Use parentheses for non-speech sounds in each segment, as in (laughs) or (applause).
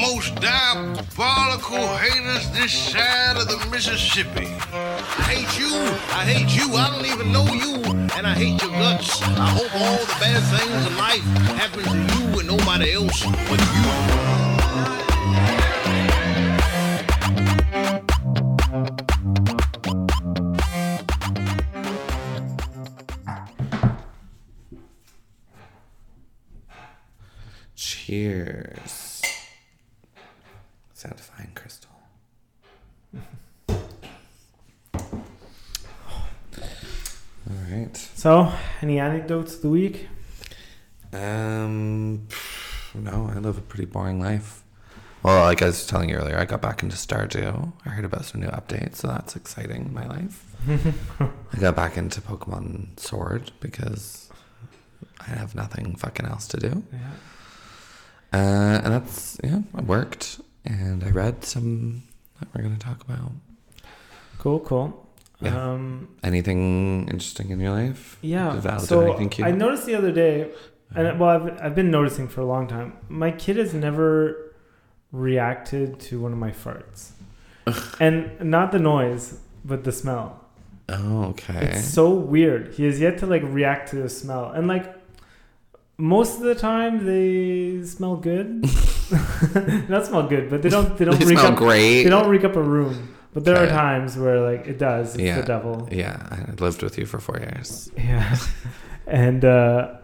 most diabolical haters this side of the Mississippi. I hate you. I hate you. I don't even know you. And I hate your guts. I hope all the bad things in life happen to you and nobody else but you. So, any anecdotes of the week? Um, no, I live a pretty boring life. Well, like I was telling you earlier, I got back into Stardew. I heard about some new updates, so that's exciting in my life. (laughs) I got back into Pokemon Sword because I have nothing fucking else to do. Yeah. Uh, and that's yeah, I worked and I read some that we're gonna talk about. Cool, cool. Yeah. Um, Anything interesting in your life? yeah. Did Val do so? I noticed the other day, and well, I've, I've been noticing for a long time. My kid has never reacted to one of my farts, and not the noise, but the smell. Oh, okay. It's so weird. He has yet to like react to the smell, and like most of the time they smell good. (laughs) (laughs) Not smell good, but they don't. They don't They reek smell up. great. They don't reek up a room. But there are times where like it does. It's Yeah. the devil. Yeah, I lived with you for four years. Yeah. (laughs) and uh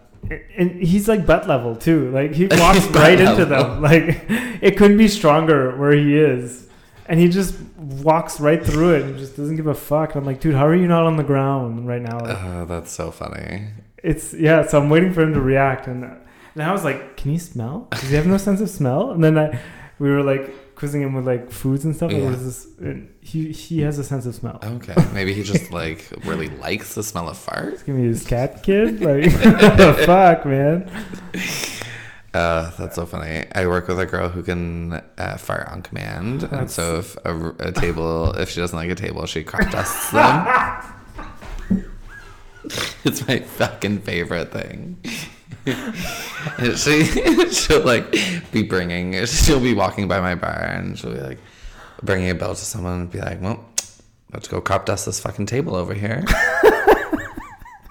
and he's like butt level too. Like he (laughs) walks right into them. (laughs) Like it couldn't be stronger where he is. And he just walks right through it and just doesn't give a fuck. I'm like, dude, how are you not on the ground right now? Like, Oh, that's so funny. it's yeah. So I'm waiting for him to react, and and I was like, can you smell? Does he have no sense of smell? And then I, we were like quizzing him with like foods and stuff. Like, Yeah. this? And he he has a sense of smell. Okay, maybe he just like really likes the smell of fart. Give me his cat kid. Like (laughs) what the fuck, man. Uh, that's so funny. I work with a girl who can uh, fart on command, and so if a, a table, if she doesn't like a table, she crop dusts them. (laughs) it's my fucking favorite thing. (laughs) She she'll (laughs) like be bringing she'll be walking by my bar and she'll be like bringing a bill to someone and be like, well, let's go crop dust this fucking table over here. (laughs)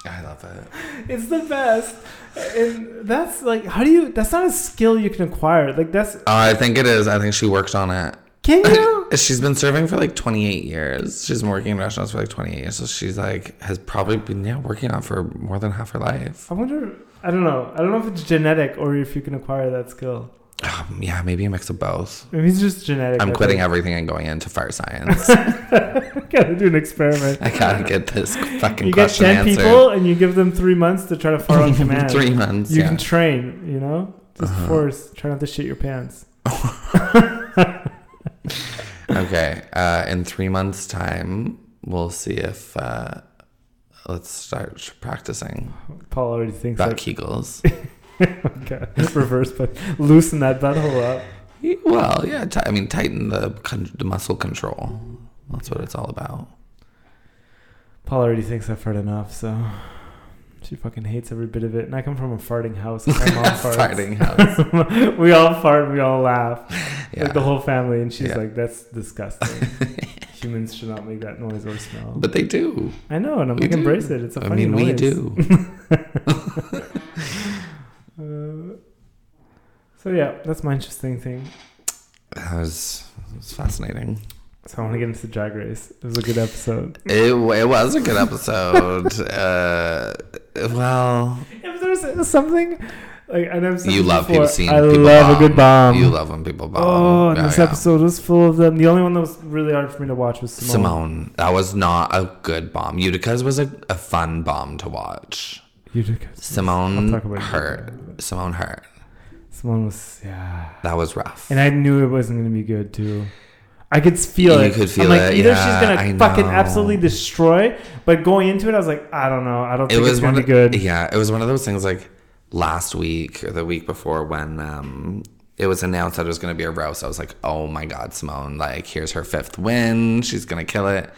I love it. It's the best. And that's like, how do you? That's not a skill you can acquire. Like that's Oh, I think it is. I think she worked on it. can you? She's been serving for like 28 years. She's been working in restaurants for like 28 years. So she's like, has probably been, yeah, working on for more than half her life. I wonder. I don't know. I don't know if it's genetic or if you can acquire that skill. Um, yeah, maybe a mix of both. Maybe it's just genetic. I'm I quitting think. everything and going into fire science. (laughs) Gotta do an experiment. I gotta get this fucking You get question ten answered. people and you give them three months to try to fart on (laughs) command. Three months. You yeah. can train. You know, just Uh-huh. force. Try not to shit your pants. (laughs) okay. Uh, in three months' time, we'll see if. Uh, let's start practicing Paul already thinks butt like kegels. (laughs) okay, reverse, but loosen that butthole up. well, yeah. T- I mean, tighten the con- the muscle control. That's what it's all about. Paul already thinks I've heard enough, so she fucking hates every bit of it. And I come from a farting house. My mom (laughs) farts. Farting (laughs) house. we all fart. We all laugh. Yeah. Like the whole family, and she's Yeah. like, "That's disgusting. Humans should not make that noise or smell." but they do. I know, and I'm we like, do. embrace it. It's a I funny thing. I mean, we do. (laughs) (laughs) Uh, so yeah, that's my interesting thing. That was, it was fascinating. So I want to get into the Drag Race. It was a good episode. (laughs) It, it was a good episode. uh, well, If there's something like I know you love people seeing I people love bomb. a good bomb. You love when people bomb. Oh, and Yeah, this yeah. episode was full of them. The only one that was really hard for me to watch was Symone. Symone. That was not a good bomb. Utica's was a, a fun bomb to watch. Utica. Symone I'll talk about hurt. Utica. Symone hurt. Symone was yeah, That was rough. and I knew it wasn't going to be good too. I could feel it. You it. could feel I'm like, it, either yeah, she's gonna fucking know. absolutely destroy, but going into it, I was like, I don't know. I don't it think was it's gonna one be good. Yeah, it was one of those things like last week or the week before when um it was announced that it was going to be a roast. I was like, oh my god, Symone! Like, here's her fifth win. She's going to kill it.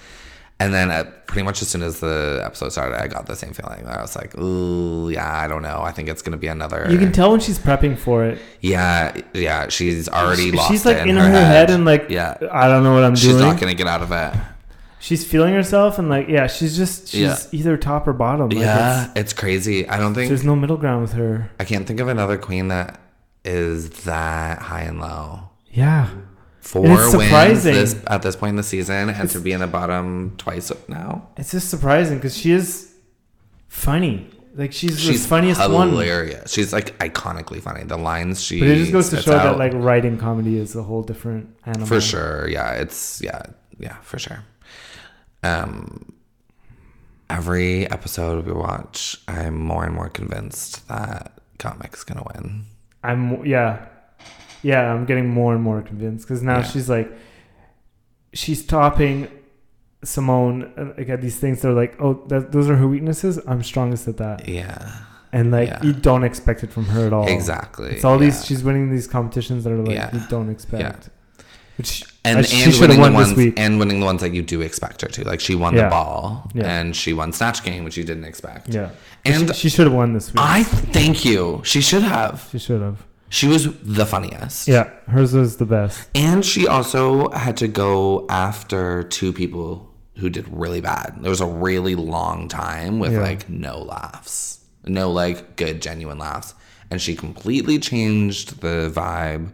And then uh, pretty much as soon as the episode started, I got the same feeling. I was like, ooh, yeah, I don't know. I think it's gonna be another. You can tell when she's prepping for it. Yeah, yeah. She's already She- lost. she's like it in, her, head. and like, yeah, I don't know what I'm she's doing. She's not gonna get out of it. She's feeling herself and like, yeah, she's just she's Yeah. either top or bottom. Like, yeah, it's- it's crazy. I don't think there's no middle ground with her. I can't think of another queen that is that high and low. Yeah, Four it's wins this, at this point in the season, and to be in the bottom twice now. it's just surprising because she is funny. Like she's, She's the funniest one. hilarious. She's like iconically funny. The lines she But it just goes to show that like writing comedy is a whole different animal. for sure. Yeah, it's yeah, yeah, for sure. Um, every episode we watch, I'm more and more convinced that Gottmik's gonna win. I'm yeah, yeah. I'm getting more and more convinced because now Yeah. she's like, she's topping Symone. uh, Like at these things, they're like, oh, that, those are her weaknesses. I'm strongest at that, Yeah, and like Yeah. you don't expect it from her at all. exactly. It's all yeah. these. She's winning these competitions that are like you don't expect. Which and she and winning the won this ones week. and winning the ones that you do expect her to. Like she won Yeah. the ball Yeah. and she won snatch game, which you didn't expect. yeah, And she, she should have won this week. I thank you. She should have. she should have. She was the funniest. Yeah, hers was the best. And she also had to go after two people who did really bad. There was a really long time with Yeah. like no laughs, no like good, genuine laughs. And she completely changed the vibe.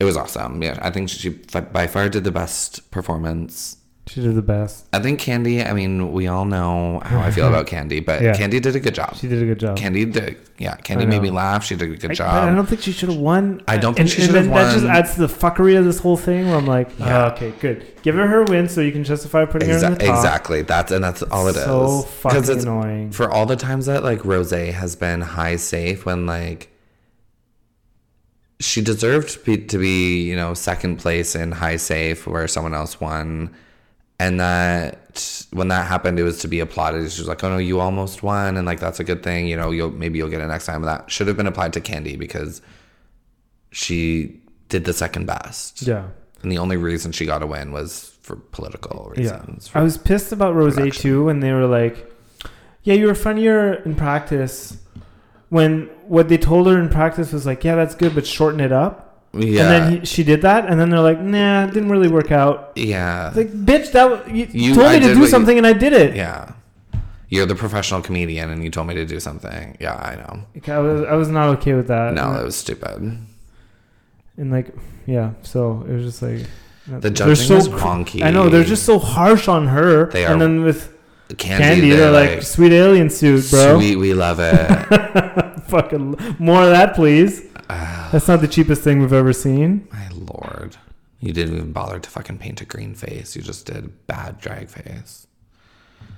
It was awesome. Yeah, I think she by far did the best performance. She did the best. I think Kandy, I mean, we all know how I feel about (laughs) Kandy, but Yeah. Kandy did a good job. She did a good job. Kandy did, yeah, Kandy made me laugh. She did a good I- job. But I don't think she should have won. I don't think and, she should have That just adds to the fuckery of this whole thing. Where I'm like, Yeah. oh, okay, good. Give her her win so you can justify putting her in the top. exactly. That's and that's all it is. So fucking it's- annoying. For all the times that like Rose has been high safe when like she deserved to be, to be you know second place in high safe where someone else won, and that when that happened it was to be applauded. She was like, "Oh no, you almost won," and like that's a good thing. You know, you'll maybe you'll get it next time. That should have been applied to Kandy because she did the second best. Yeah. And the only reason she got a win was for political reasons. Yeah. I was pissed about Rose production. too when they were like, yeah, you were funnier in practice. When what they told her in practice was like, yeah, that's good, but shorten it up. yeah. And then he, she did that, and then they're like, nah, it didn't really work out. yeah. It's like, bitch, that you, You- told I me to do what you- something, and I did it. yeah. You're the professional comedian and you told me to do something. Yeah, I know. Like, I was I was not okay with that. No, it was stupid. and like, yeah, so it was just like The they're judging so is wonky. I know they're just so harsh on her. They are, and then with Kandy, Kandy, they're, like, sweet alien suit, bro. Sweet, we love it. (laughs) (laughs) Fucking more of that, please. Ah, That's not the cheapest thing we've ever seen. my lord. You didn't even bother to fucking paint a green face. You just did bad drag face.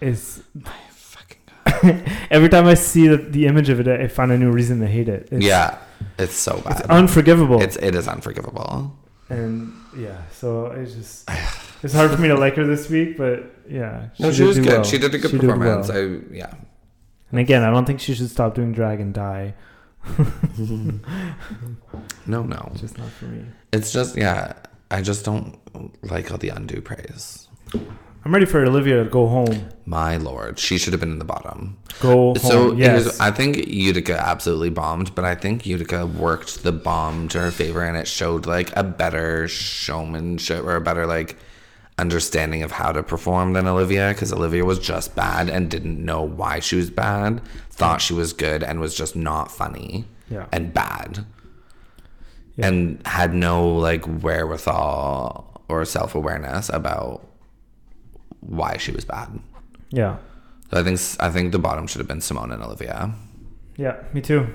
It's my Fucking God. (laughs) every time I see the, the image of it, I find a new reason to hate it. It's, yeah, it's so bad. it's unforgivable. It's it is unforgivable. and yeah, so it's just (sighs) it's hard for me to like her this week, but yeah, No, she, was good. well. She did a good She performance. well. I yeah. And again, I don't think she should stop doing drag and die. (laughs) No, no. It's just not for me. It's just yeah. I just don't like all the undue praise. I'm ready for Olivia to go home. My lord, she should have been in the bottom. Go So home. yes. I think Utica absolutely bombed, but I think Utica worked the bomb to her favor, and it showed like a better showmanship or a better like understanding of how to perform than Olivia, because Olivia was just bad and didn't know why she was bad, thought she was good, and was just not funny yeah. and bad, Yeah. and had no like wherewithal or self awareness about why she was bad. yeah. So I think I think the bottom should have been Symone and Olivia. Yeah. Me too.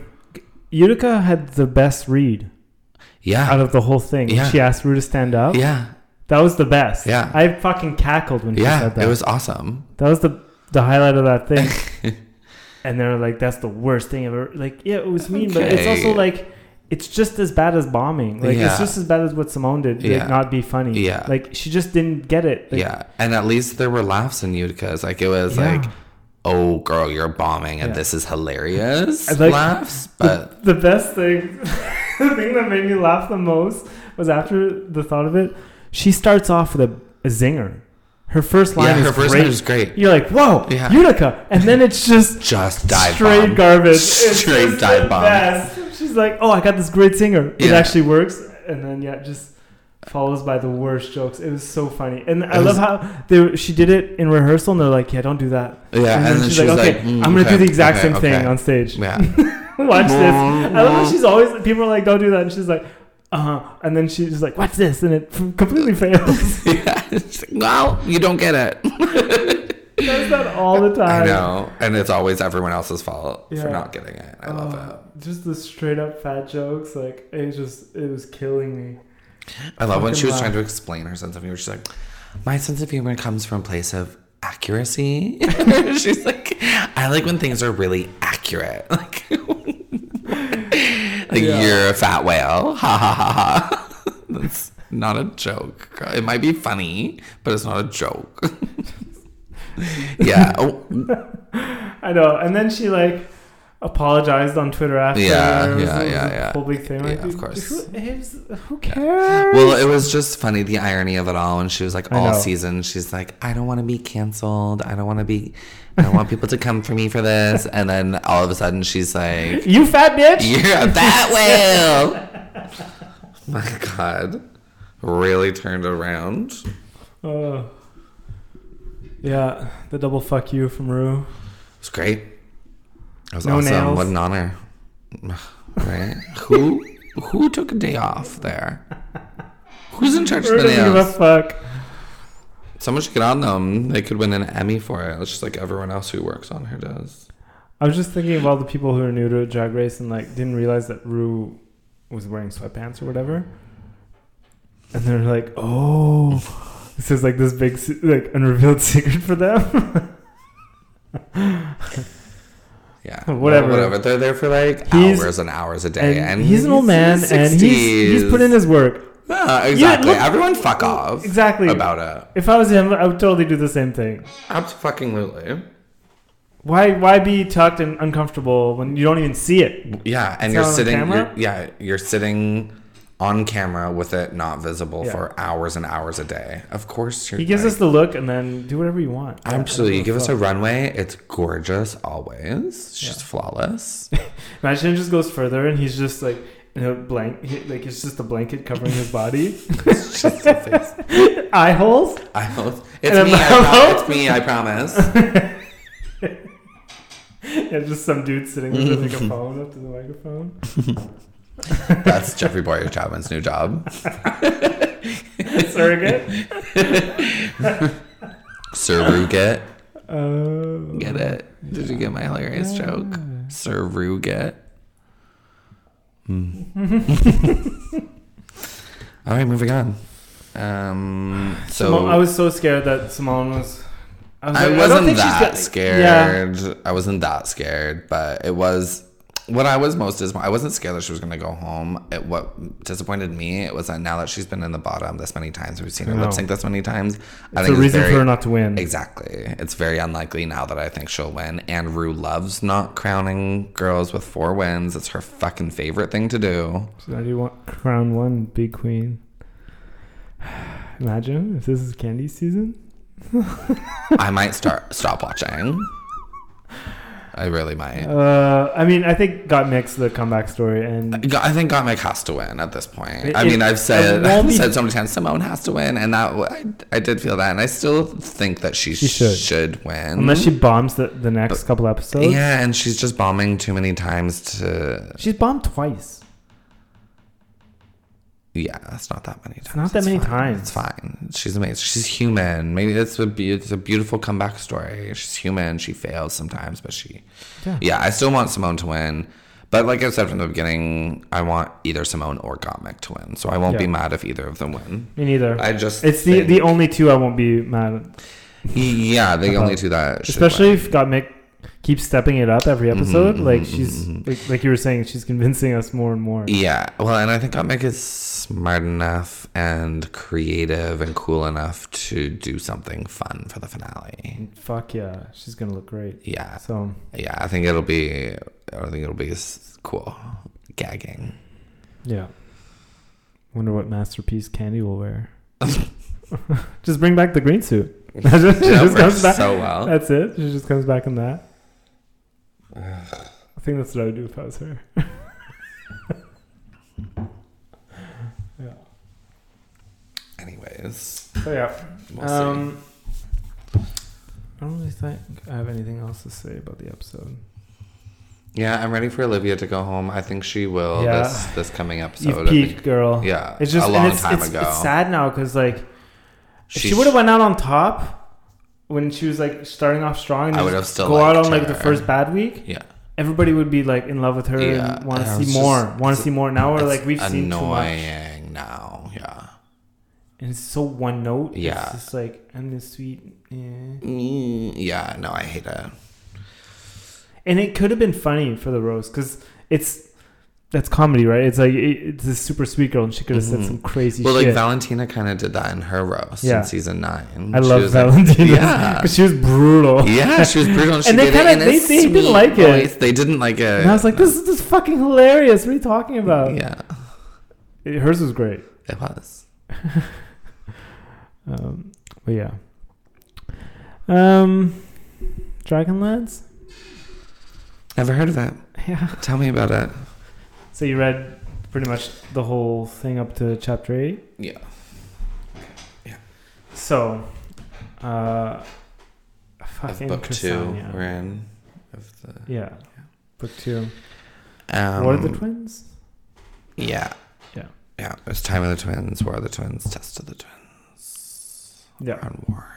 Utica had the best read Yeah. out of the whole thing. Yeah. She asked Rue to stand up. Yeah, That was the best. Yeah. I fucking cackled when she yeah, said that. it was awesome. that was the the highlight of that thing. (laughs) and they're like, "That's the worst thing ever." Like, yeah, it was mean, but it's also like, it's just as bad as bombing. Like, Yeah. it's just as bad as what Symone did. Like, Yeah. not be funny. Yeah. Like, she just didn't get it. Like, yeah, and at least there were laughs in Utica's. Like it was Yeah. like, "Oh, girl, you're bombing, and Yeah. this is hilarious." I like- laughs, The, but the best thing, (laughs) the thing that made me laugh the most was after the thought of it. She starts off with a, a zinger. Her first line Yeah, is her first great. line is great. You're like, whoa, Yeah. Utica, and then it's just (laughs) Just dive straight bomb. garbage. (laughs) Straight just dive bomb. best. She's like, oh, I got this great singer. It actually works, and then yeah, just follows by the worst jokes. It was so funny, and I It love how they, she did it in rehearsal, and they're like, yeah, don't do that. Yeah, and, then then she's she was okay, like, mm, I'm gonna okay, do the exact okay, same thing on stage. Yeah. (laughs) Watch this. I love how she's always people are like, don't do that, and she's like, uh huh, and then she's like, what's this, and it completely fails. (laughs) yeah. Like, well, you don't get it. (laughs) Does that all the time. I know, and it's always everyone else's fault Yeah. for not getting it. I love Oh, it. Just the straight up fat jokes, like it just it was killing me. I love when she was laugh. trying to explain her sense of humor. She's like, my sense of humor comes from a place of accuracy. (laughs) She's like, I like when things are really accurate. Like, Yeah. you're a fat whale. Ha ha ha ha. That's not a joke. It might be funny, but it's not a joke. (laughs) yeah. Oh, (laughs) I know. And then she like apologized on Twitter after. Yeah, was- yeah, yeah, yeah. Whole big thing. Like, Yeah, of course. Who, is- who cares? Well, it was just funny the irony of it all. And she was like, all season, she's like, I don't want to be canceled. I don't want to be. I don't want people to come for me for this. And then all of a sudden, she's like, you fat bitch. You're a fat whale. My God, really turned around. Uh, yeah, the double fuck you from Rue. It's great. It was No awesome. nails. What an honor. Right? who who took a day off there? Who's in charge of the doesn't give a nails? fuck. Someone should get on them. They could win an Emmy for it. It's just like everyone else who works on her does. I was just thinking of all the people who are new to Drag Race and like didn't realize that Rue was wearing sweatpants or whatever, and they're like, "Oh, this is like this big like unrevealed (laughs) secret for them." (laughs) Yeah. (laughs) Whatever. Whatever. They're there for like He's- hours and hours a day. and, And, he's an old man, and he's he's put in his work. Ah, yeah, exactly. look- Everyone fuck off. Exactly. About it. If I was him, I would totally do the same thing. Absolutely. Why why be tucked and uncomfortable when you don't even see it? Yeah, and It's you're sitting. You're, yeah, you're sitting on camera with it not visible Yeah. for hours and hours a day. Of course, you're. He gives like- us the look, and then do whatever you want. Absolutely. You give us a runway. It's gorgeous always. She's flawless. fuck. (laughs) Imagine it just goes further, and he's just like in a blank, like it's just a blanket covering his body. (laughs) It's just face. (laughs) Eye holes. I hope. It's And me. I pro- it's me. I promise. Yeah, just some dude sitting there with like a phone up to the microphone. That's Jeffrey Bowyer-Chapman's new job. (laughs) Surrogate. Surrogate. Uh, Get it? Did you get my hilarious joke? Surrogate. Hmm. (laughs) All right, moving on. Um, so Symone- I was so scared that Symone was. I, was I like, don't wasn't think she's that got- Yeah. scared. I wasn't that scared, but it was what I was most disappointed. I wasn't scared that she was going to go home. It, what disappointed me it was that now that she's been in the bottom this many times, we've seen her lip sync this many times. I It's a it's reason very- for her not to win. Exactly. It's very unlikely now that I think she'll win. And Rue loves not crowning girls with four wins. It's her fucking favorite thing to do. She's already won, crown one big queen. (sighs) Imagine if this is Kandy season. (laughs) I might start stop watching. I really might. Uh, I mean, I think Gottmik's the comeback story, and I think Gottmik has to win at this point. It- I mean, I've said I've said so many times Symone has to win, and that I, I did feel that, and I still think that she, She should. should. win. unless she bombs the, the next couple episodes, yeah, and she's just bombing too many times to. she's bombed twice. Yeah, it's not that many times. not that many fine. times. It's fine. She's amazing. She's human. Maybe it's a be- it's a beautiful comeback story. She's human. She fails sometimes, but she. Yeah. Yeah, I still want Symone to win. But like I said from the beginning, I want either Symone or Gottmik to win. So I won't be mad if either of them win. Me neither. I just it's the think- the only two I won't be mad at. yeah the about. only two that Especially win. if Gottmik keeps stepping it up every episode. mhm, like she's mhm. like, like you were saying, she's convincing us more and more. yeah well and I think Gottmik is smart enough and creative and cool enough to do something fun for the finale. Fuck yeah, she's gonna look great. Yeah So yeah I think it'll be I think it'll be cool gagging. yeah, wonder what masterpiece Kandy will wear. (laughs) Just bring back the green suit. she (laughs) (laughs) just comes back. so well. That's it. She just comes back in that. I think that's what I would do if I was her. yeah. Anyways, So yeah. we'll um, I don't really think I have anything else to say about the episode. Yeah, I'm ready for Olivia to go home. I think she will Yeah. this this coming episode. I peaked, girl. yeah, It's just a long it's, time it's, ago. It's sad now because like if she would have went out on top when she was like starting off strong, and I would have still go out on like the first bad week. Yeah, Everybody would be like in love with her Yeah, and want to see more. Want to see more. Now we're like we've seen too much, annoying now. Yeah, and it's so one note. Yeah. it's just like I'm the sweet. eh. Mm, yeah. No, I hate that. And it could have been funny for the rose because it's that's comedy, right? It's like it, it's this super sweet girl, and she could have said Mhm. some crazy Well, like. Valentina kind of did that in her roast Yeah. in season nine. I She love was like- Valentina. yeah, (laughs) because she was brutal. yeah, she was brutal. And, (laughs) she And they kinda- they- they didn't like it. voice. They didn't like it. And I was like, this is just fucking hilarious. What are you talking about? Yeah, It- hers was great. it was. (laughs) Um, but yeah. Um, Dragonlance. Never heard of that. Yeah. Tell me about it. So you read pretty much the whole thing up to chapter eight. Yeah. Yeah. So, uh, fucking book two, we're in. Of the. Yeah. Book two. Um, what are the twins? Yeah. Yeah. Yeah. It's time of the twins. War of the twins. Test of the twins. Yeah. War.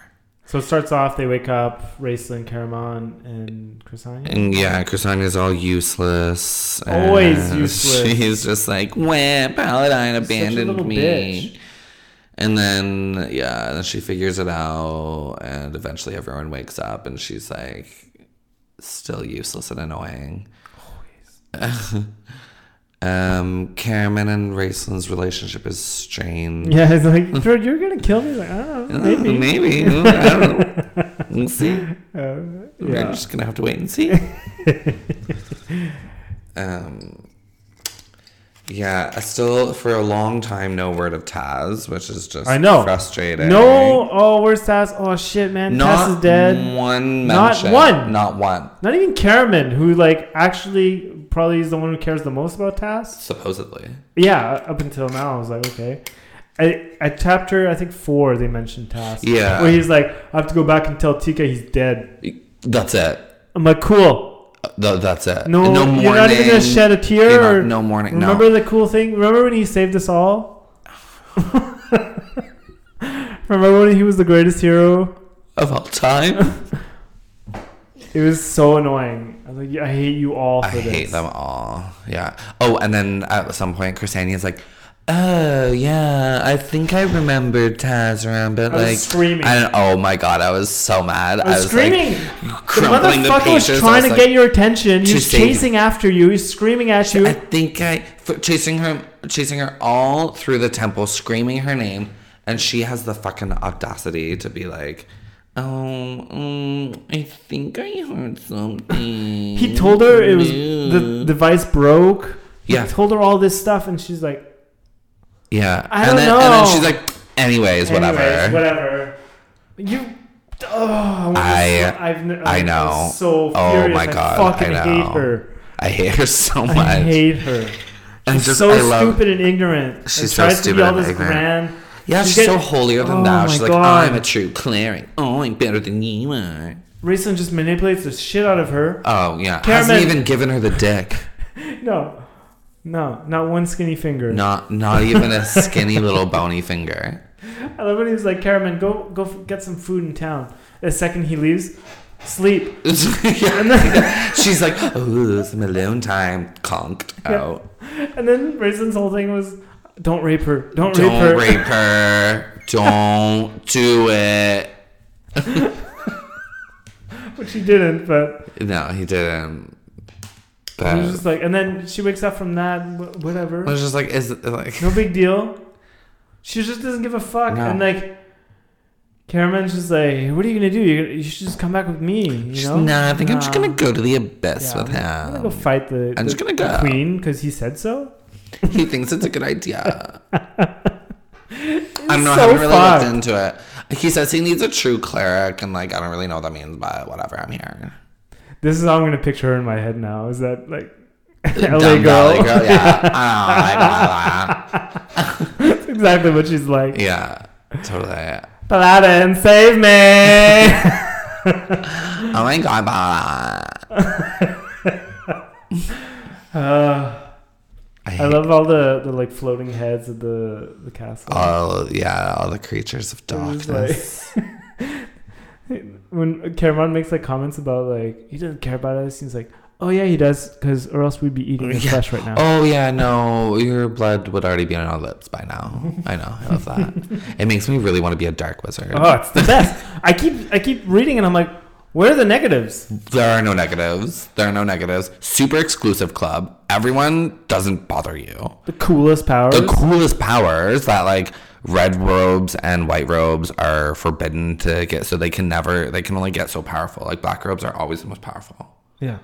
So it starts off. They wake up. Raistlin, Caramon, and Crysania. And yeah, Crysania's all useless. Always useless. (laughs) She's just like, wah, Paladine abandoned me. bitch. And then, yeah, then she figures it out, and eventually everyone wakes up, and she's like, still useless and annoying. (laughs) um, Caramon and Raistlin's relationship is strained. Yeah, it's like, George, you're gonna kill me. Like, I don't know, maybe. Maybe. (laughs) I don't know. We'll see. Uh, We're just gonna have to wait and see. (laughs) um, yeah, still for a long time no word of Tas, which is just I know. frustrating. No. Oh, where's Tas? Oh shit, man. not Tas is dead. One Not one. Not one. Not even Caramon, who like actually probably is the one who cares the most about Tas. Supposedly. Yeah, up until now, I was like, okay. I, at chapter, I think four, they mentioned Tas. Yeah. Where he's like, I have to go back and tell Tika he's dead. That's it. I'm like, cool. Th- that's it. No, no you're not even gonna shed a tear. Not- or, no morning. remember no. the cool thing? Remember when he saved us all? (laughs) remember when he was the greatest hero? Of all time. (laughs) It was so annoying. I was like, I hate you all for I this. hate them all. Yeah. Oh, and then at some point, Crysania's like, "Oh yeah, I think I remembered Tas around, but I was like, screaming. I don't, oh my god, I was so mad. I was, screaming. like, the crumpling the, motherfucker was pages. I trying to like, get your attention. He was chasing after you. He's screaming at you. I think I chasing her, chasing her all through the temple, screaming her name, and she has the fucking audacity to be like. Oh, um, I think I heard something. he told her it was the device broke. He Yeah. told her all this stuff, and she's like, Yeah. I and don't then, And then she's like, anyways, whatever. Anyways, whatever. You. Oh, I- I've, n- I know. So Oh my I God, fucking I hate her. I hate her so much. I hate her. and She's just, so I love, stupid and ignorant. She's and so tries to stupid be all and ignorant. grand. Yeah, She's she's so holier than Oh thou. She's like, I'm a true cleric. Oh, I'm better than you are. Raistlin just manipulates the shit out of her. Oh, yeah. Caramon- Hasn't even given her the dick. (laughs) No, no, not one skinny finger. Not not even a skinny little bony finger. (laughs) I love when he was like, "Caramon, go go f- get some food in town." The second he leaves, sleep. (laughs) And then, (laughs) She's like, oh, some alone time. Conked Yeah. out. and then Raistlin's whole thing was, "Don't rape her. Don't, rape her." Don't rape her. Don't do it. Which he didn't, but No, he didn't. He But was just like, and then she wakes up from that, whatever. I was just like, is it like? No big deal. (laughs) She just doesn't give a fuck, No. and like. Caramon's just like, what are you gonna do? You you should just come back with me, you She's, know? nah, I think I'm just gonna go to the abyss Yeah, with I'm gonna go fight the, I'm the, just gonna the go. queen because he said so. (laughs) he thinks it's a good idea. (laughs) I don't know. I haven't really fucked. looked into it. He says he needs a true cleric, and like I don't really know what that means, but whatever. I'm here. This is how I'm gonna picture her in my head now. Is that like LA Dumb (laughs) girl? Valley girl, yeah. (laughs) I know, I know, That's exactly what she's like. Yeah, totally. Paladine, save me! (laughs) Oh my god, Bella. uh, I, I love all the, the like floating heads of the the castle. all yeah, all the creatures of darkness. When Caramon makes like comments about like he doesn't care about us, he's like, oh yeah, he does, because or else we'd be eating oh, his Yeah. flesh right now. Oh yeah, no, your blood would already be on our lips by now. I know, I love that. it makes me really want to be a dark wizard. Oh, it's the best. I keep I keep reading and I'm like, where are the negatives? There are no negatives. There are no negatives. Super exclusive club. Everyone doesn't bother you. The coolest powers. The coolest powers that like red robes and white robes are forbidden to get, so they can never, they can only get so powerful. Like black robes are always the most powerful. yeah.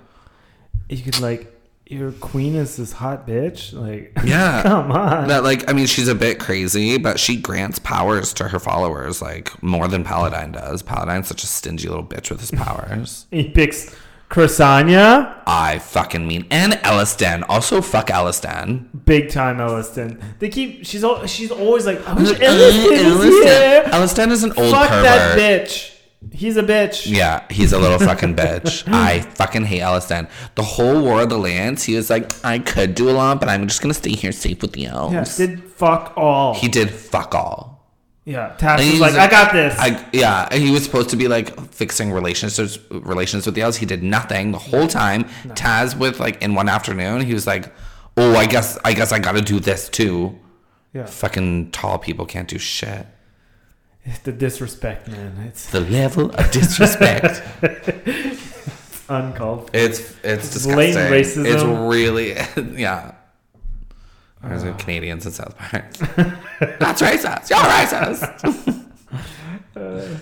You could like your queen is this hot bitch. Like (laughs) Yeah. come on. That like I mean she's a bit crazy, but she grants powers to her followers like more than Paladine does. Paladine's such a stingy little bitch with his powers. (laughs) He picks Crysania, I fucking mean and Elistan. Also fuck Elistan. big time Elistan. They keep she's al- she's always like, I wish Uh, Elistan is here. Elistan is an old Fuck pervert. that bitch. He's a bitch. Yeah, he's a little fucking bitch. I fucking hate Elistan. The whole War of the Lance, he was like, I could do a lot, but I'm just gonna stay here safe with the elves. Yeah, did fuck all. he did fuck all. Yeah, And was he's like, I got this. I, yeah, and he was supposed to be like fixing relations relations with the elves. He did nothing the whole time. Taz with like in one afternoon, he was like, "Oh, I guess I guess I got to do this too." yeah, Fucking tall people can't do shit. the disrespect, man. It's The level of disrespect. (laughs) uncalled. for. it's it's disgusting. Blatant racism. It's really (laughs) yeah. There's a uh. Canadians in South Park. (laughs) That's racist. You're racist. (laughs) Uh,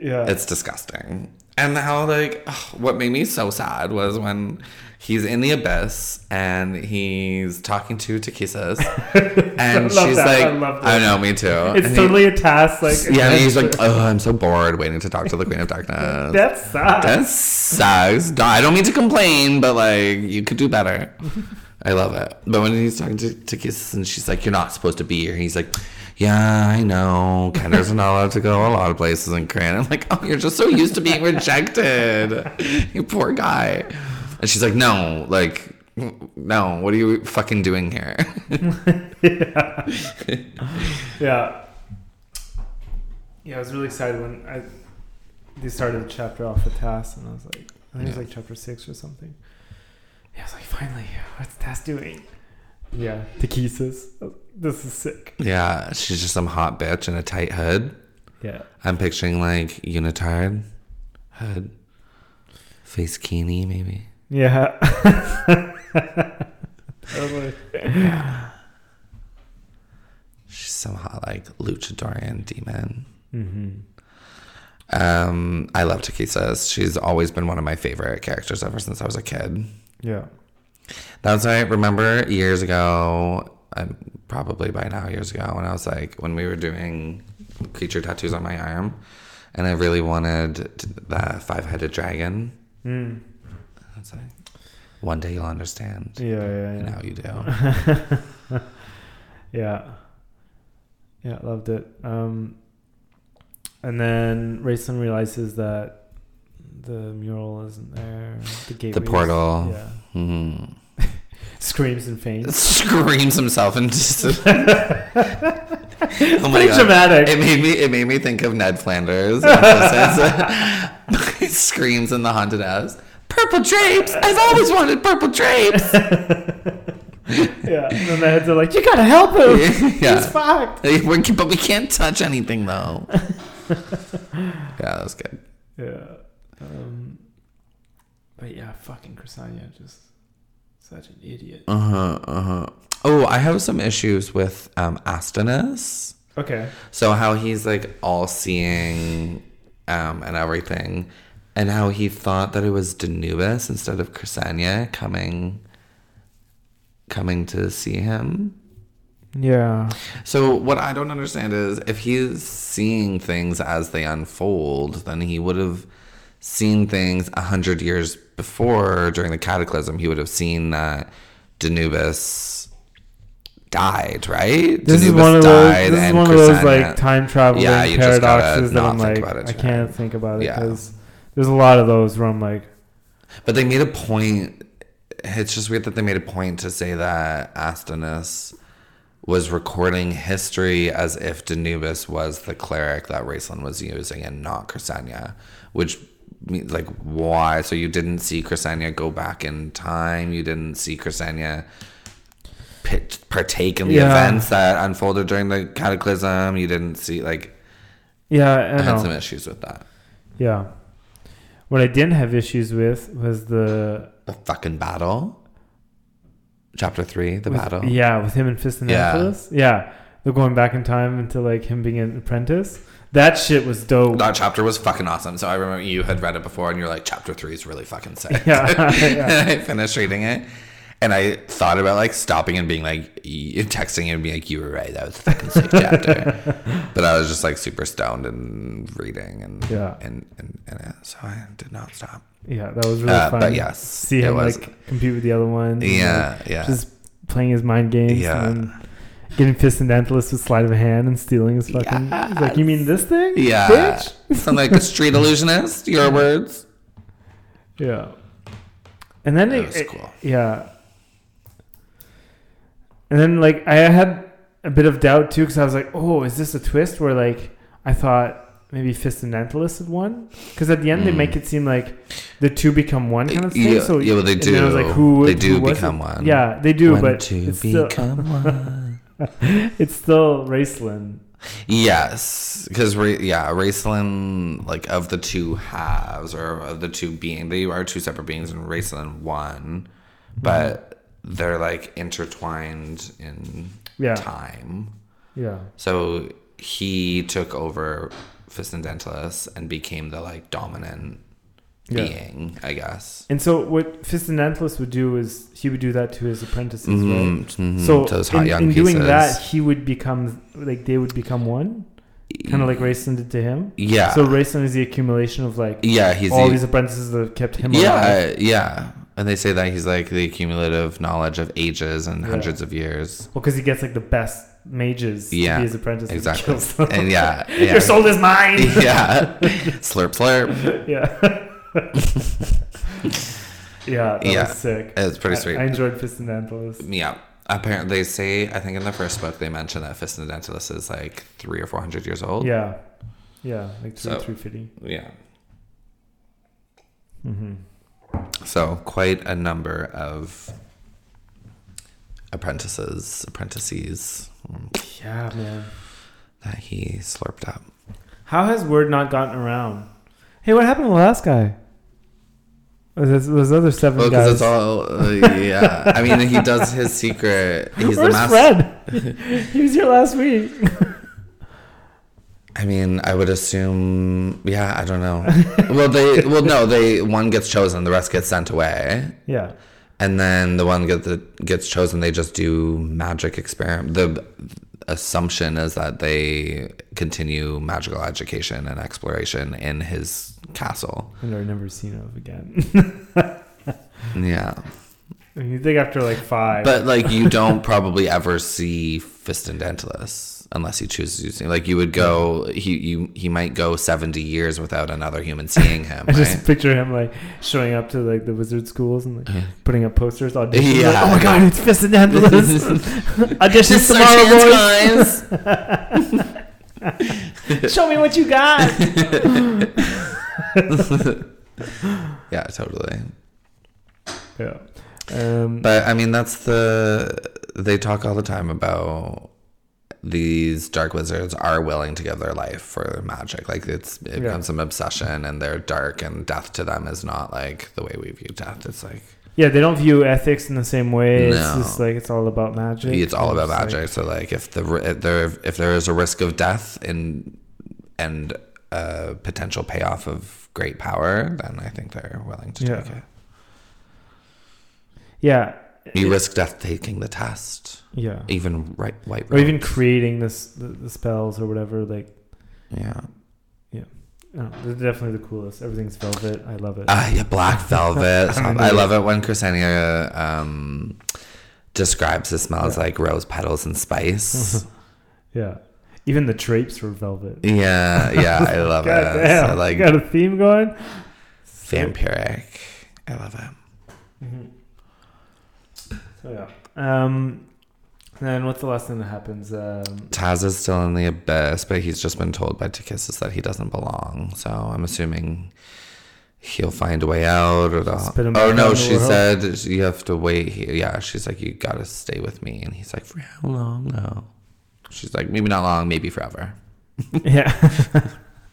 yeah, It's disgusting. And how like ugh, what made me so sad was when he's in the abyss and he's talking to Takhisis (laughs) and she's that. I like love I know me too. it's And he- totally a task. Like yeah, and he's like, oh, I'm so bored waiting to talk to the Queen of Darkness. that sucks. That sucks. I don't mean to complain, but like you could do better. I love it. But when he's talking to, Takhisis and she's like, You're not supposed to be here. He's like, Yeah, I know. Kenders not allowed to go a lot of places in Krynn. I'm like, Oh, you're just so used to being rejected. (laughs) you poor guy. And she's like, No, like no, what are you fucking doing here? (laughs) Yeah. (laughs) Yeah, I was really excited when I they started the chapter off with Tas, and I was like, I think it was like chapter six or something. Yeah, I was like, finally, what's Tas doing? Yeah, Takhisis. This is sick. yeah, she's just some hot bitch in a tight hood. Yeah. I'm picturing like unitard, hood, face kini maybe. Yeah. (laughs) Totally. (sighs) She's some hot like luchadorian demon. mm-hmm. Um, I love Takhisis. She's always been one of my favorite characters ever since I was a kid. Yeah. That's why I remember years ago, um, probably by now years ago, when I was like when we were doing creature tattoos on my arm, and I really wanted the five-headed dragon. Mm. I was like, one day you'll understand. Yeah, yeah, yeah. now you do. (laughs) Yeah. Yeah, loved it. Um, and then Raistlin realizes that the mural isn't there. The gateway. is- portal. Yeah. hmm (laughs) Screams and faints. (laughs) Screams himself into. (laughs) oh my god! dramatic. It made me. It made me think of Ned Flanders. Screams in the haunted house. Purple drapes. I've always wanted purple drapes. yeah. And then the heads are like, you gotta help him. Yeah. He's fucked. But we can't touch anything though. yeah, that was good. Yeah. Um, but yeah, fucking Crysania, just such an idiot. Uh huh. Uh huh. Oh, I have some issues with um Astinus. Okay. So how he's like all seeing um and everything and how he thought that it was Denubis instead of Chrysania coming coming to see him. Yeah. So what I don't understand is if he's seeing things as they unfold, then he would have seen things a hundred years before during the cataclysm. He would have seen that Denubis died, right? This is one of those. died This is one of those like time traveling Yeah, you just gotta paradoxes that I'm think like, about it I can't think about it Yeah. because there's a lot of those where I'm like, But they made a point. It's just weird that they made a point to say that Astinus was recording history as if Denubis was the cleric that Raistlin was using and not Chrysania, which like why? So you didn't see Chrysania go back in time. You didn't see Chrysania partake in the Yeah. events that unfolded during the cataclysm. You didn't see like yeah, I I had some issues with that. Yeah. What I didn't have issues with was the The fucking battle. Chapter three, the with- battle. Yeah, with him and Fist and Yeah. Yeah. They're going back in time into like him being an apprentice. That shit was dope. That chapter was fucking awesome. So I remember you had read it before, and you're like, chapter three is really fucking sick. (laughs) Yeah, yeah. (laughs) and I finished reading it, and I thought about like stopping and being like, texting and being like, you were right, that was a fucking sick (laughs) chapter. but I was just like super stoned and reading, and Yeah. and and, and so I did not stop. Yeah, that was really Uh, fun. but yes, See him was- like compete with the other and, Yeah, like, yeah. Just playing his mind games. Yeah. And getting Fistandantilus with sleight of hand and stealing his fucking. He's like, you mean this thing? Yeah, Bitch? sound like a street illusionist. Your words. Yeah. And then That it, was it- cool. yeah. And then like I had a bit of doubt too because I was like, oh, is this a twist where like I thought maybe Fistandantilus had won? Because at the end they make it seem like the two become one kind of thing. Mm. Yeah, so yeah, well, they and I was do. like, who? They do was become it? one. Yeah, they do, When but to it's still, become one. (laughs) it's still Raistlin. Yes, because yeah, Raistlin like of the two halves or of the two being, they are two separate beings, and Raistlin one, but mm-hmm. they're like intertwined in Yeah. time. Yeah. So he took over Fistandantilus and became the like dominant Yeah. being, I guess. And so what Fistandantilus would do is he would do that to his apprentices, right? Mhm, mhm, So to those hot in, in doing pieces. that, he would become like they would become one, kind of like Raistlin did to him. yeah, So Raistlin is the accumulation of like yeah, he's all the, these apprentices that kept him alive. yeah, yeah. And they say that he's like the accumulative knowledge of ages and Yeah. hundreds of years. Well, because he gets like the best mages Yeah, to be his apprentice. and exactly. kills them. And yeah, (laughs) yeah. Your soul is mine. (laughs) yeah. slurp, slurp. (laughs) yeah. (laughs) yeah, that Yeah. was sick. It's pretty I- sweet. I, enjoyed Fistandantilus. Yeah. Apparently, they say, I think in the first book, they mention that Fist and Fistandantilus is like three or four hundred years old. Yeah, yeah, like three, So- three fifty. Yeah. Mm-hmm. So, quite a number of apprentices, apprentices mm, Yeah, man. that he slurped up. How has word not gotten around? Hey, what happened to the last guy? Those, those other seven Well, guys. because it's all, uh, yeah. I mean, he does his secret. (laughs) He's Where's the master. Fred? (laughs) he was here last week. I mean, I would assume, yeah, I don't know. well, they, well, no, they one gets chosen, the rest gets sent away, yeah, and then the one get that gets chosen, they just do magic experiment. The assumption is that they continue magical education and exploration in his castle. and are never seen of again. (laughs) Yeah, you think after like five? but like you don't probably ever see Fist and Fistandantilus unless he chooses to see. Like you would go, he you he might go seventy years without another human seeing him. (laughs) I just picture him like showing up to like the wizard schools and like uh-huh. putting up posters, auditions. (laughs) Yeah. like, oh my god, it's Fistandantilus. Auditions tomorrow, chance, boys. guys. Show me what you got. (laughs) yeah, totally. yeah. Um, But I mean, that's the they talk all the time about these dark wizards are willing to give their life for magic. Like it's it Yeah. becomes an obsession, and they're dark, and death to them is not like the way we view death. It's like yeah, they don't view ethics in the same way. It's just like it's all about magic. it's all about like- magic. so like if the if there if there is a risk of death in and a potential payoff of great power, then I think they're willing to Yeah. take it. Yeah, You risk death taking the test. yeah, Even right white or even creating this the, the spells or whatever. Like, Yeah. Don't they're definitely the coolest. Everything's velvet. I love it. Ah, yeah, black (laughs) velvet. I love it when Crysania um, describes the smells Yeah. like rose petals and spice. (laughs) yeah, even the drapes were velvet. yeah, yeah, I (laughs) love God it. damn, So, like got a theme going. vampiric. I love it. Mm-hmm. So yeah. Um, then what's the last thing that happens? Um, Tas is still in the abyss, but he's just been told by Takhisis that he doesn't belong. So I'm assuming he'll find a way out. Or the oh no, she said you have to wait. Here. Yeah, she's like you gotta stay with me, and he's like for how long? No, she's like maybe not long, maybe forever. yeah.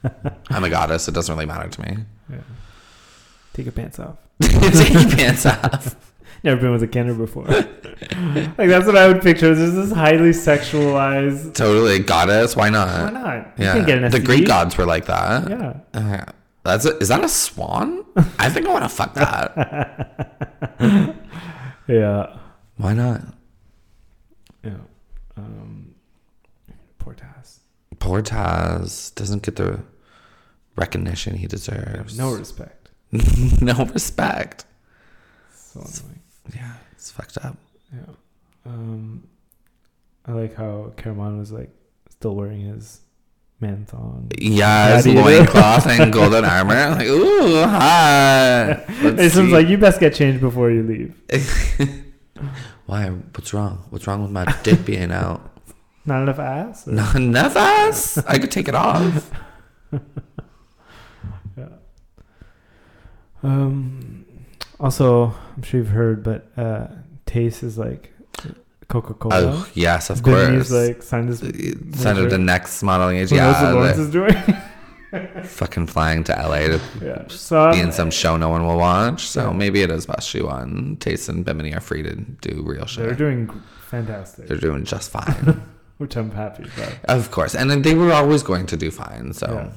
(laughs) I'm a goddess. It doesn't really matter to me. yeah. Take your pants off. (laughs) Take your pants off. (laughs) Never been with a kender before. like that's what I would picture. There's this highly sexualized. Totally goddess. Why not? Why not? You Yeah, can get an the STD. Greek gods were like that. Yeah. Uh, that's a, is that a swan? I think I want to fuck that. Yeah. Why not? Yeah. Um, Tas doesn't get the recognition he deserves. No respect. (laughs) no respect. So annoying. Yeah, it's fucked up. Yeah. Um, I like how Caramon was like still wearing his man thong. Yeah, his loincloth and golden (laughs) armor. I'm like, ooh, hot. Let's like, you best get changed before you leave. (laughs) Why? What's wrong? What's wrong with my dick being out? Not enough ass. Or- Not enough ass. I could take it off. (laughs) Yeah. Um. Also, I'm sure you've heard, but uh, Tayce is like Coca Cola. Oh yes, of He's course. like signed his. Send her the next modeling age. Who what Yeah, Lawrence they're is doing? (laughs) fucking flying to LA to yeah. So be in some show no one will watch. So Yeah. maybe it is best she won. Tayce and Bimini are free to do real shit. they're doing fantastic, They're doing just fine. (laughs) which I'm happy about. of course. And they were always going to do fine. So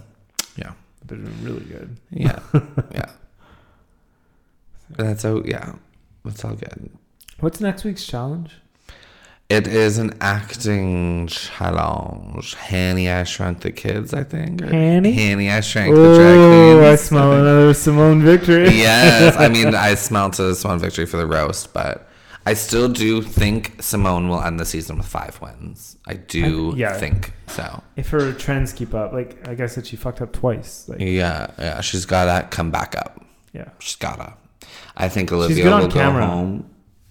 yeah. They're doing really good. Yeah. (laughs) Yeah. That's so yeah. That's all good. What's next week's challenge? It is an acting challenge. Hanny I Shrunk the Kids, I think. or Hanny? Hanny I Shrunk the Drag Oh, I smell another Symone victory. yes, I mean (laughs) I smelled a Symone victory for the roast, but I still do think Symone will end the season with five wins. I do I- yeah. think so. If her trends keep up, like like I said, she fucked up twice. Like Yeah, yeah, she's gotta come back up. yeah, She's gotta. I think Olivia will camera. go home.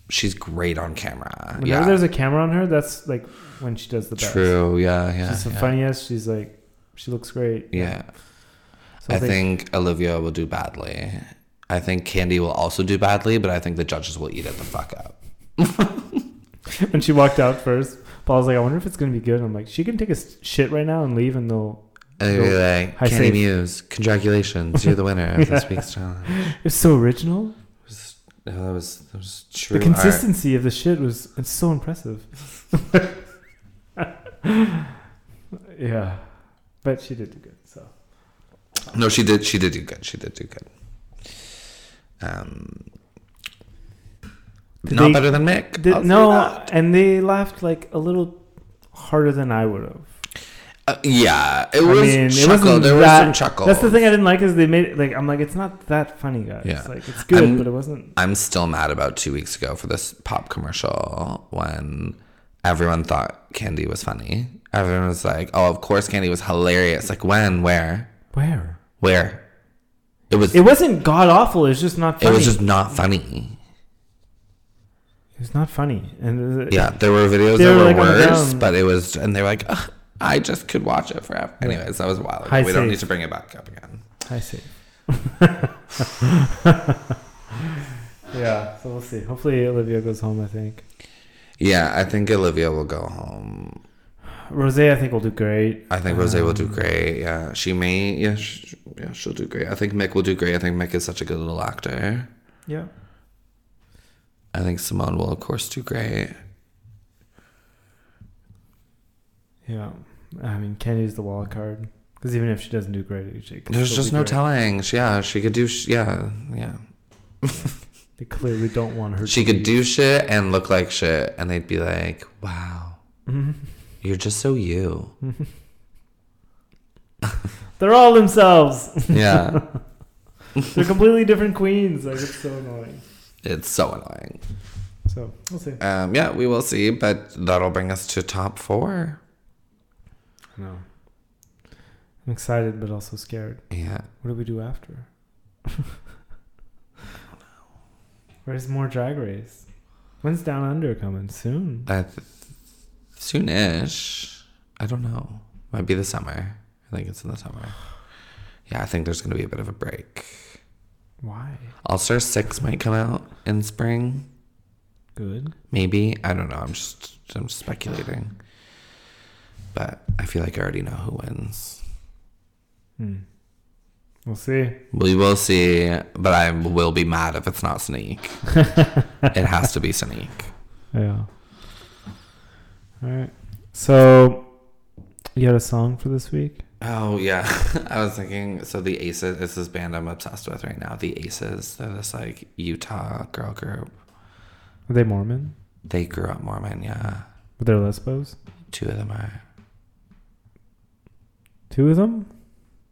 She's great on camera. whenever yeah, there's a camera on her, that's like when she does the best. true. Yeah, yeah. She's the yeah. funniest. She's like she looks great. Yeah. So I think Olivia will do badly. I think Kandy will also do badly, but I think the judges will eat it the fuck up. (laughs) when she walked out first, Paul's like, I wonder if it's gonna be good. I'm like, she can take a shit right now and leave, and they'll. And they'll be like, Kandy save. Muse, congratulations, you're the winner of this (laughs) week's challenge. It's so original. It was, that was that was true. the consistency of the shit was it's so impressive. (laughs) yeah, but she did do good. So. No, she did. She did do good. She did do good. Um, not they- better than Mik. Did- no, that. and they laughed like a little harder than I would have. Uh, yeah, it I was mean, it chuckle. wasn't there that- was some chuckles. That's the thing I didn't like is they made it like I'm like it's not that funny, guys. Yeah. Like it's good, I'm- but it wasn't. I'm still mad about two weeks ago for this pop commercial when everyone thought Kandy was funny. Everyone was like, "Oh, of course, Kandy was hilarious." Like when, where, Where where? It was. it wasn't god awful. It's just not It was just not funny. It was not funny, and Yeah, there were videos that were, like, worse, but it was, and they were like, "Ugh, "I just could watch it forever." Anyways, that was a while ago. High we don't safe. need to bring it back up again. I see. (laughs) yeah, so we'll see. Hopefully, Olivia goes home. I think Yeah, I think Olivia will go home. Rose, I think will do great. I think Rose will do Um, great. Yeah, she may. Yeah, sh- yeah, she'll do great. I think Mik will do great. I think Mik is such a good little actor. Yeah, I think Symone will, of course, do great. yeah. I mean, Kandy's the wild card because even if she doesn't do great, she could There's just no great. telling. She, yeah, she could do. sh- Yeah, yeah. (laughs) They clearly don't want her. She could do shit and look like shit, and they'd be like, "Wow, mm-hmm. you're just so you." (laughs) They're all themselves. Yeah, (laughs) They're completely different queens. Like it's so annoying. It's so annoying. So we'll see. Um, yeah, we will see, but that'll bring us to top four. I know. I'm excited, but also scared. Yeah, What do we do after? Where's more Drag Race? When's Down Under coming? Soon. uh, th- soonish. I don't know. Might be the summer. I think it's in the summer. Yeah, I think there's gonna be a bit of a break. Why? All Star Six might come out in spring. Good. Maybe I don't know. I'm just I'm speculating, but I feel like I already know who wins. Hmm. We'll see. We will see, but I will be mad if it's not Sneak. (laughs) it has to be Sneak. Yeah. All right. So, you had a song for this week? Oh yeah, (laughs) I was thinking. So the Aces is this band I'm obsessed with right now. The Aces. They're this like Utah girl group. Are they Mormon? They grew up Mormon. Yeah, But they're lesbos? two of them are. Two of them?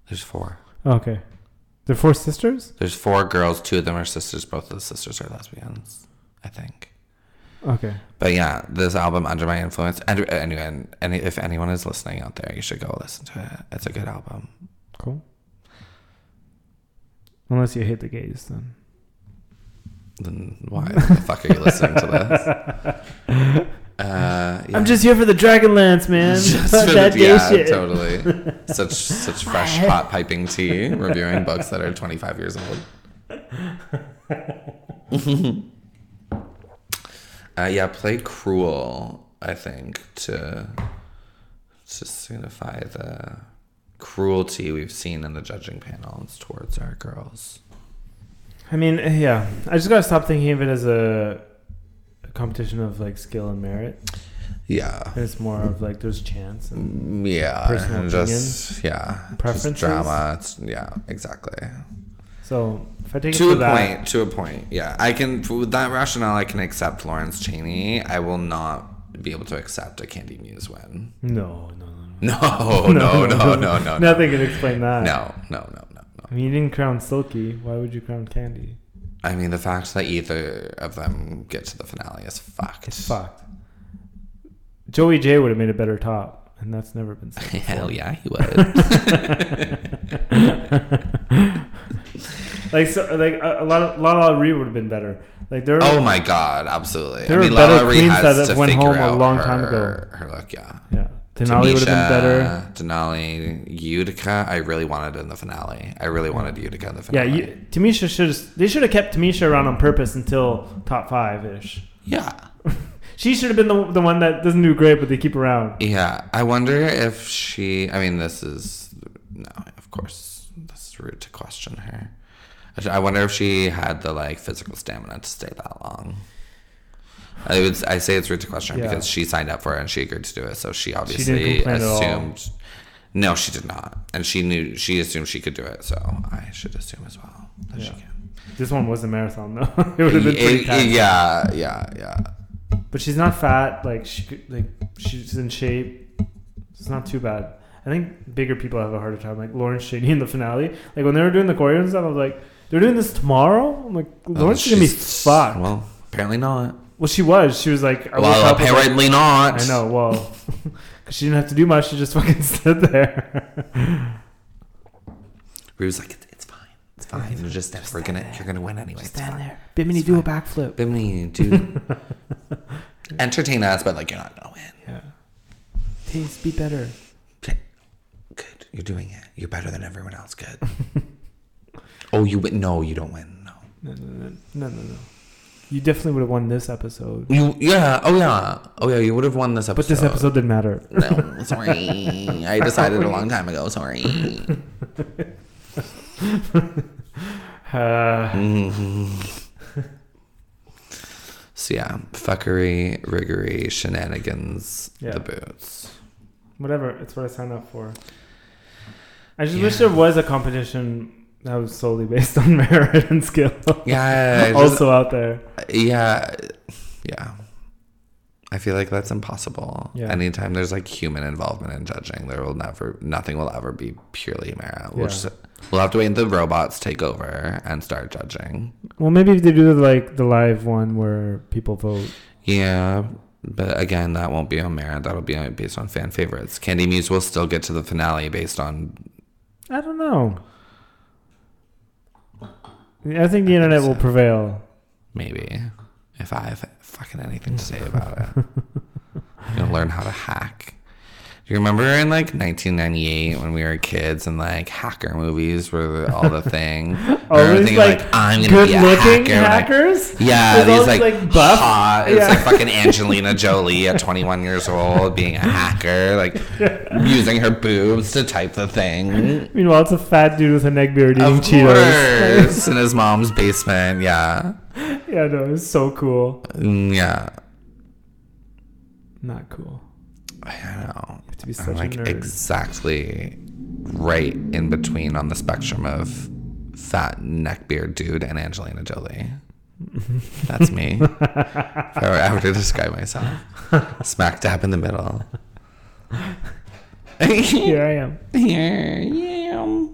There's four. Oh, okay. They're four sisters? There's four girls. Two of them are sisters. Both of the sisters are lesbians. I think. Okay. But yeah, this album Under My Influence. And anyway, any, if anyone is listening out there, you should go listen to it. It's a good album. Cool. Unless you hate the gays, then. Then why the fuck are you listening to this? (laughs) Uh, yeah. I'm just here for the Dragonlance, man. Just for that the, yeah, shit. totally. Such such fresh (laughs) hot piping tea, reviewing books that are 25 years old. (laughs) uh, yeah, play cruel. I think to to signify the cruelty we've seen in the judging panels towards our girls. I mean, yeah. I just gotta stop thinking of it as a, a competition of like skill and merit. Yeah. It's more of like there's chance and Mm, Yeah, Personal and just yeah, Preferences? drama. It's, yeah, exactly. So if I take it to a that, point to a point yeah i can with that rationale i can accept lawrence chaney i will not be able to accept a kandy muse win (laughs) no, no, no, no no no no no no Nothing can explain that. no no no no no I mean, you didn't crown Silky. Why would you crown Kandy? i mean the fact that either of them get to the finale is fucked It's fucked. Joey Jay would have made a better top, and that's never been said. (laughs) hell yeah he would (laughs) Like so, like a, a lot of LaLa Ri would have been better. Like there. oh my god absolutely There i were mean better LaLa Ri queens that went home a long her, time ago. her look yeah Yeah, Denali would have been better. Denali, Utica. I really wanted in the finale. I really wanted Utica in the Yeah, finale. you, Tamisha should. They should have kept Tamisha around on purpose until top five ish. yeah. (laughs) She should have been the, the one that doesn't do great, but they keep around. Yeah, I wonder if she. I mean, this is no, of course, this is rude to question her. I wonder if she had the like physical stamina to stay that long. I would. I say it's rude to question Yeah. because she signed up for it and she agreed to do it, so she obviously didn't complain at all. assumed. No, she did not, and she knew she assumed she could do it. So I should assume as well that she can. This one was a marathon though. (laughs) it would have been pretty It- tight. yeah, yeah, yeah. But she's not fat. Like she could, like she's in shape. It's not too bad. I think bigger people have a harder time. Like Lawrence Chaney in the finale. Like when they were doing the choreo and stuff, I was like, they're doing this tomorrow. I'm like, Lauren's gonna be fucked. Well, apparently not. Well, she was. She was like, I Well, with, like- apparently not. I know. Well, (laughs) because she didn't have to do much. She just fucking (laughs) stood there. Ru's like, it's, it's fine. It's fine. You're just, we're gonna, you're gonna win anyway. It's Stand there. Bimini, do a backflip. Bimini, do. (laughs) Entertain us, but like, you're not gonna win. Yeah. Tayce, be better. Good. You're doing it. You're better than everyone else. Good. Oh, you win. No, you don't win. No. No, no, no, no, no, no. You definitely would have won this episode. You, yeah. Oh, yeah. Oh, yeah. You would have won this episode. But this episode didn't matter. No, sorry. I (laughs) decided a long time ago. Sorry. (laughs) Uh, Mhm. (laughs) so yeah, fuckery, riggery, shenanigans, Yeah. the boots. whatever. It's what I signed up for. I just Yeah. wish there was a competition that was solely based on (laughs) merit and skill. Yeah, just- also out there. yeah, yeah. I feel like that's impossible. Yeah. Anytime there's like human involvement in judging, there will never, nothing will ever be purely merit. We'll Yeah. just, we'll have to wait until the robots take over and start judging. Well, maybe if they do like the live one where people vote. Yeah, but again, that won't be on merit. That'll be based on fan favorites. Kandy Muse will still get to the finale based on. I don't know. I think the internet will prevail. Maybe if I have fucking anything to say (laughs) about it. I'm gonna learn how to hack. You remember in like 1998 when we were kids and like hacker movies were the, all the thing? (laughs) These thinking, like, I'm gonna be a good-looking hacker. like- hackers. yeah, these like, like, buff. hot. It's Yeah. like fucking (laughs) Angelina Jolie at 21 years old being a hacker, like (laughs) using her boobs to type the thing. Meanwhile, it's a fat dude with a neck beard eating Of Cheetos. course, in his mom's basement. Yeah, yeah, no, it's so cool. Mm, yeah. Not cool. I don't know. To be such I'm a like nerd. exactly right in between on the spectrum of fat neckbeard dude and Angelina Jolie. That's me. (laughs) if I were ever to describe myself, smack dab in the middle. Here I am. (laughs) Here, yeah. All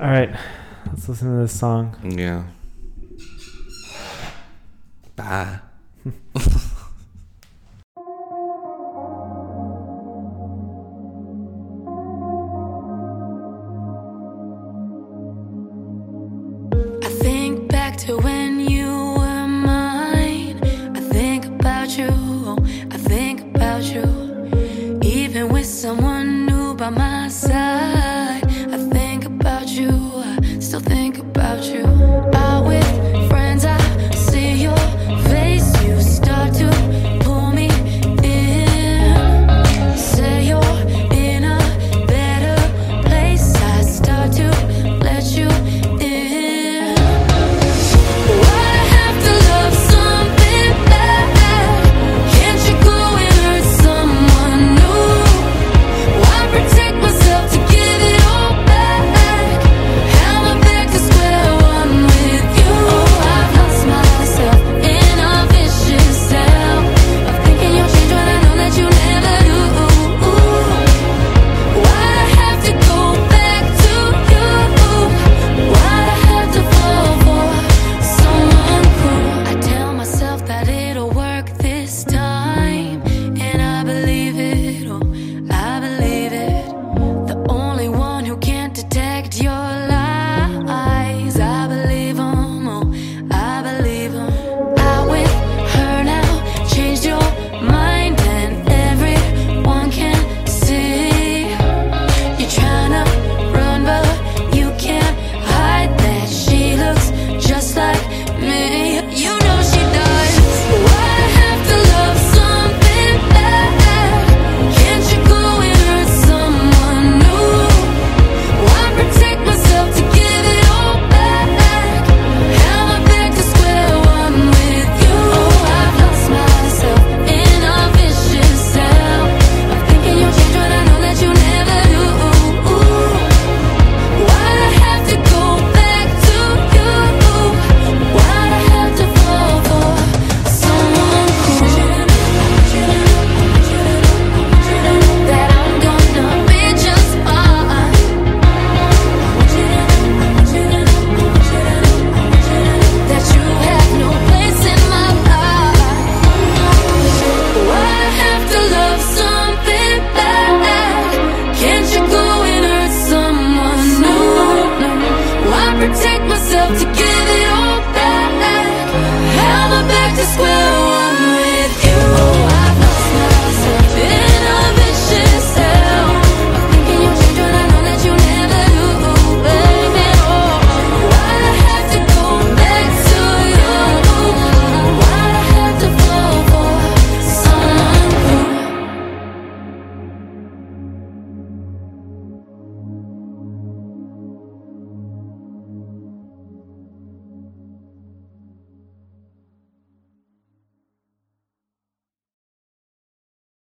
right, let's listen to this song. Yeah. Bye. (laughs) to when